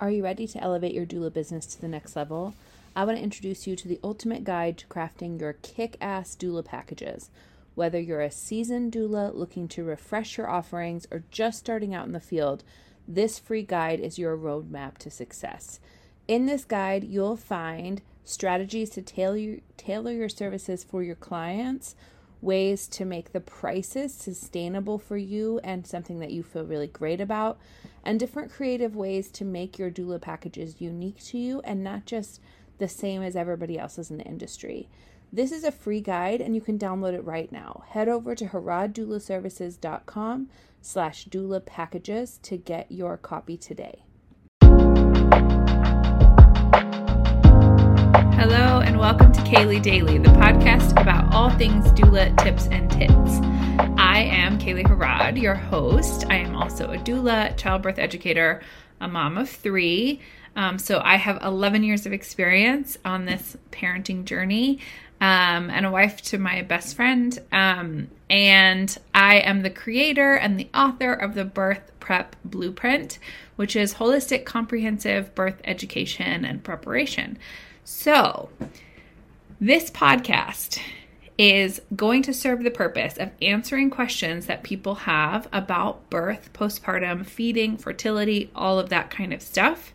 Are you ready to elevate your doula business to the next level? I want to introduce you to the ultimate guide to crafting your kick ass doula packages. Whether you're a seasoned doula looking to refresh your offerings or just starting out in the field, this free guide is your roadmap to success. In this guide, you'll find strategies to tailor, tailor your services for your clients, ways to make the prices sustainable for you and something that you feel really great about, and different creative ways to make your doula packages unique to you and not just the same as everybody else's in the industry. This is a free guide and you can download it right now. Head over to harroddoulaservices.com slash doula packages to get your copy today. Hello and welcome to Kaylee Daily, the podcast about all things doula tips and tits. I am Kaylee Harrod, your host. I am also a doula, childbirth educator, a mom of three. Um, so I have 11 years of experience on this parenting journey. Um, and a wife to my best friend. Um, and I am the creator and the author of the Birth Prep Blueprint, which is holistic, comprehensive birth education and preparation. So, this podcast is going to serve the purpose of answering questions that people have about birth, postpartum, feeding, fertility, all of that kind of stuff.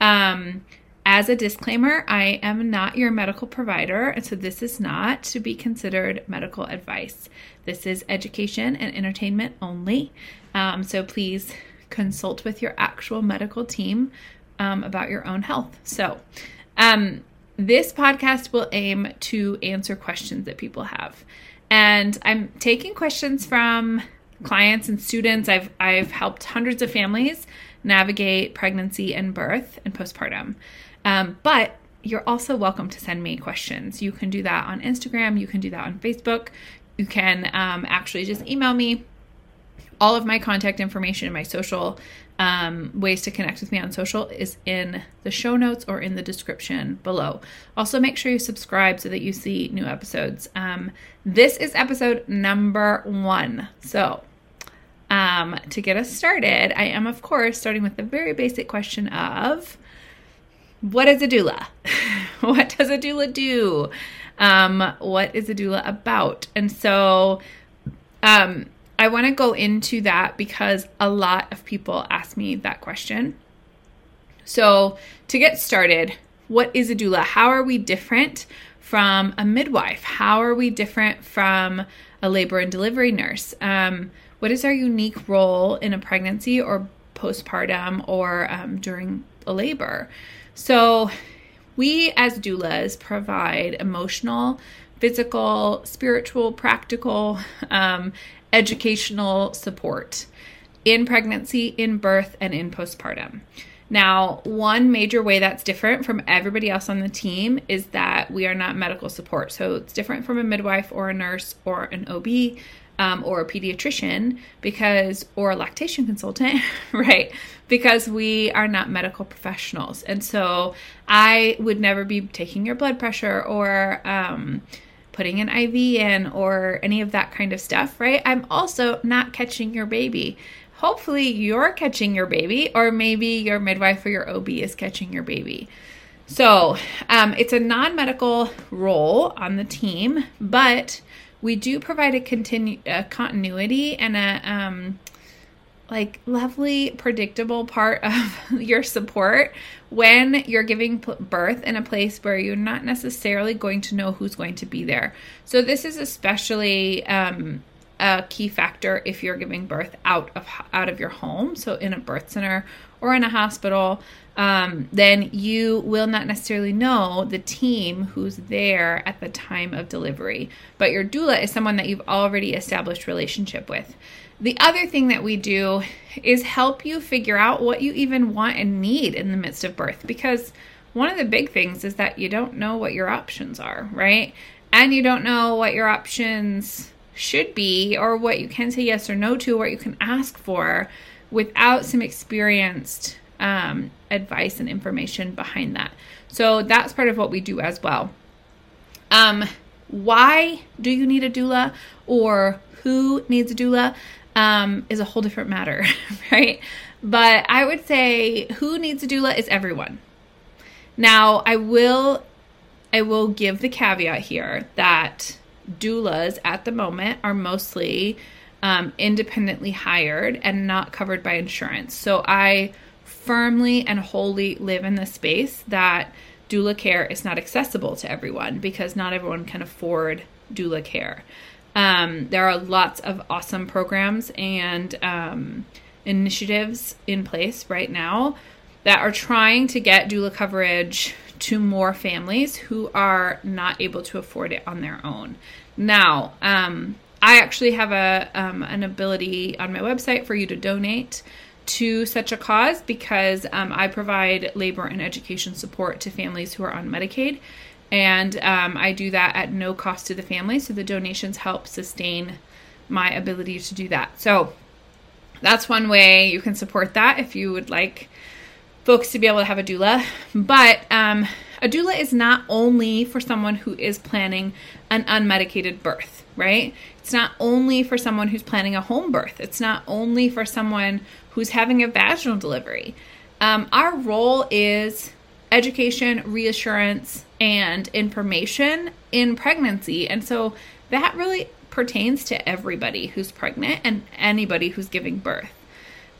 Um, as a disclaimer, I am not your medical provider, and so this is not to be considered medical advice. This is education and entertainment only. Um, so please consult with your actual medical team um, about your own health. So, um, this podcast will aim to answer questions that people have. And I'm taking questions from clients and students. I've I've helped hundreds of families navigate pregnancy and birth and postpartum. Um, but you're also welcome to send me questions. You can do that on Instagram. You can do that on Facebook. You can um, actually just email me. All of my contact information and my social um, ways to connect with me on social is in the show notes or in the description below. Also, make sure you subscribe so that you see new episodes. Um, this is episode number one. So, um, to get us started, I am, of course, starting with the very basic question of what is a doula? what does a doula do? Um, what is a doula about? And so, um, I want to go into that because a lot of people ask me that question. So, to get started, what is a doula? How are we different from a midwife? How are we different from a labor and delivery nurse? Um, what is our unique role in a pregnancy or postpartum or um, during a labor? So, we as doulas provide emotional, physical, spiritual, practical, um, educational support in pregnancy, in birth, and in postpartum. Now, one major way that's different from everybody else on the team is that we are not medical support. So it's different from a midwife or a nurse or an OB um, or a pediatrician because, or a lactation consultant, right? Because we are not medical professionals. And so I would never be taking your blood pressure or, um, putting an IV in or any of that kind of stuff, right? I'm also not catching your baby. Hopefully, you're catching your baby, or maybe your midwife or your OB is catching your baby. So, um, it's a non medical role on the team, but we do provide a, continu- a continuity and a um, like lovely predictable part of your support when you're giving birth in a place where you're not necessarily going to know who's going to be there. So this is especially um, a key factor if you're giving birth out of out of your home so in a birth center or in a hospital um, then you will not necessarily know the team who's there at the time of delivery. But your doula is someone that you've already established relationship with the other thing that we do is help you figure out what you even want and need in the midst of birth because one of the big things is that you don't know what your options are, right? And you don't know what your options should be or what you can say yes or no to, or what you can ask for without some experienced um, advice and information behind that. So that's part of what we do as well. Um, why do you need a doula or who needs a doula? Um, is a whole different matter, right? But I would say who needs a doula is everyone. Now, I will I will give the caveat here that doulas at the moment are mostly um, independently hired and not covered by insurance. So I firmly and wholly live in the space that doula care is not accessible to everyone because not everyone can afford doula care. Um, there are lots of awesome programs and um, initiatives in place right now that are trying to get doula coverage to more families who are not able to afford it on their own. Now, um, I actually have a um, an ability on my website for you to donate to such a cause because um, I provide labor and education support to families who are on Medicaid. And um, I do that at no cost to the family. So the donations help sustain my ability to do that. So that's one way you can support that if you would like folks to be able to have a doula. But um, a doula is not only for someone who is planning an unmedicated birth, right? It's not only for someone who's planning a home birth. It's not only for someone who's having a vaginal delivery. Um, our role is education, reassurance, and information in pregnancy. And so that really pertains to everybody who's pregnant and anybody who's giving birth.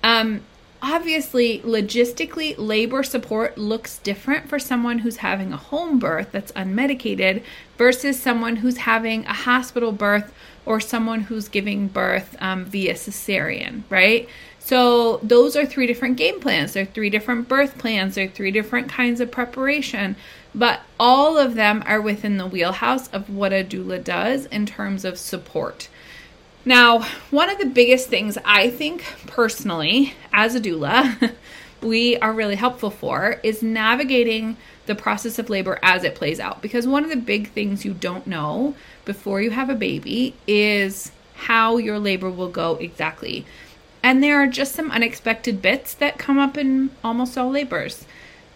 Um, obviously, logistically, labor support looks different for someone who's having a home birth that's unmedicated versus someone who's having a hospital birth or someone who's giving birth um, via cesarean, right? So those are three different game plans. They're three different birth plans. They're three different kinds of preparation. But all of them are within the wheelhouse of what a doula does in terms of support. Now, one of the biggest things I think personally as a doula, we are really helpful for is navigating the process of labor as it plays out. Because one of the big things you don't know before you have a baby is how your labor will go exactly. And there are just some unexpected bits that come up in almost all labors.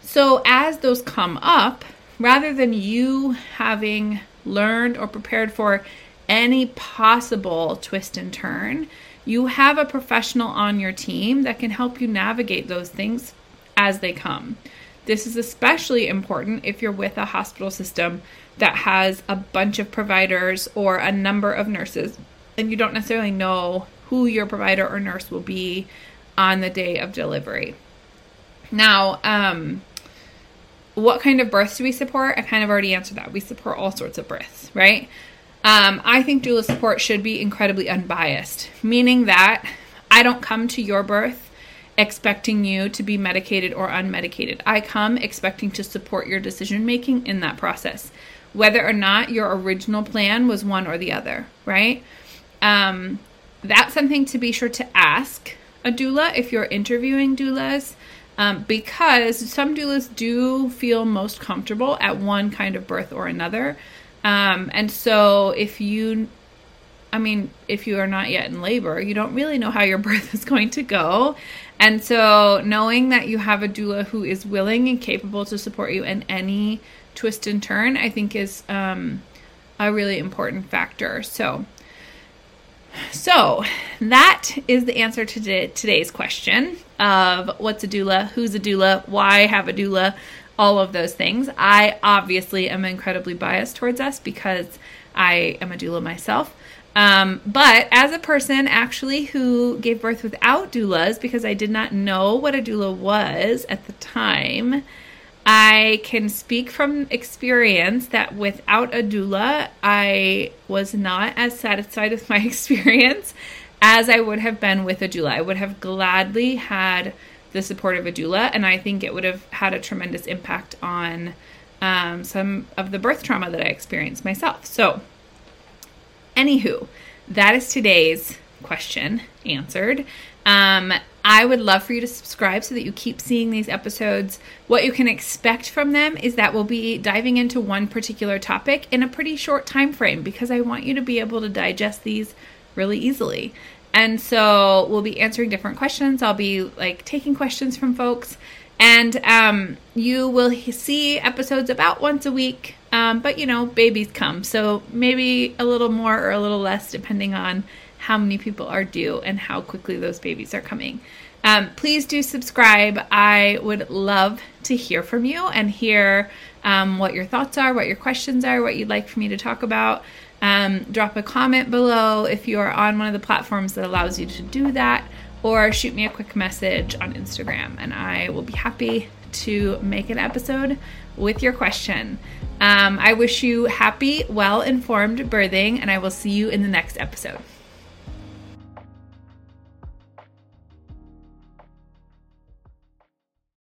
So, as those come up, rather than you having learned or prepared for any possible twist and turn, you have a professional on your team that can help you navigate those things as they come. This is especially important if you're with a hospital system that has a bunch of providers or a number of nurses and you don't necessarily know who your provider or nurse will be on the day of delivery. Now, um, what kind of births do we support? I kind of already answered that. We support all sorts of births, right? Um, I think doula support should be incredibly unbiased, meaning that I don't come to your birth expecting you to be medicated or unmedicated. I come expecting to support your decision making in that process, whether or not your original plan was one or the other, right? Um, that's something to be sure to ask a doula if you're interviewing doulas. Um, because some doulas do feel most comfortable at one kind of birth or another. Um, and so if you, I mean, if you are not yet in labor, you don't really know how your birth is going to go. And so knowing that you have a doula who is willing and capable to support you in any twist and turn, I think is um, a really important factor. So so, that is the answer to today's question of what's a doula, who's a doula, why have a doula, all of those things. I obviously am incredibly biased towards us because I am a doula myself. Um, but as a person actually who gave birth without doulas, because I did not know what a doula was at the time, I can speak from experience that without a doula, I was not as satisfied with my experience as I would have been with a doula. I would have gladly had the support of a doula, and I think it would have had a tremendous impact on um, some of the birth trauma that I experienced myself. So, anywho, that is today's question answered. Um, I would love for you to subscribe so that you keep seeing these episodes. What you can expect from them is that we'll be diving into one particular topic in a pretty short time frame because I want you to be able to digest these really easily. And so we'll be answering different questions. I'll be like taking questions from folks, and um, you will see episodes about once a week. Um, but you know, babies come, so maybe a little more or a little less depending on how many people are due and how quickly those babies are coming. Um, please do subscribe. I would love to hear from you and hear um, what your thoughts are, what your questions are, what you'd like for me to talk about. Um, drop a comment below if you are on one of the platforms that allows you to do that, or shoot me a quick message on Instagram, and I will be happy to make an episode with your question. Um, I wish you happy, well informed birthing, and I will see you in the next episode.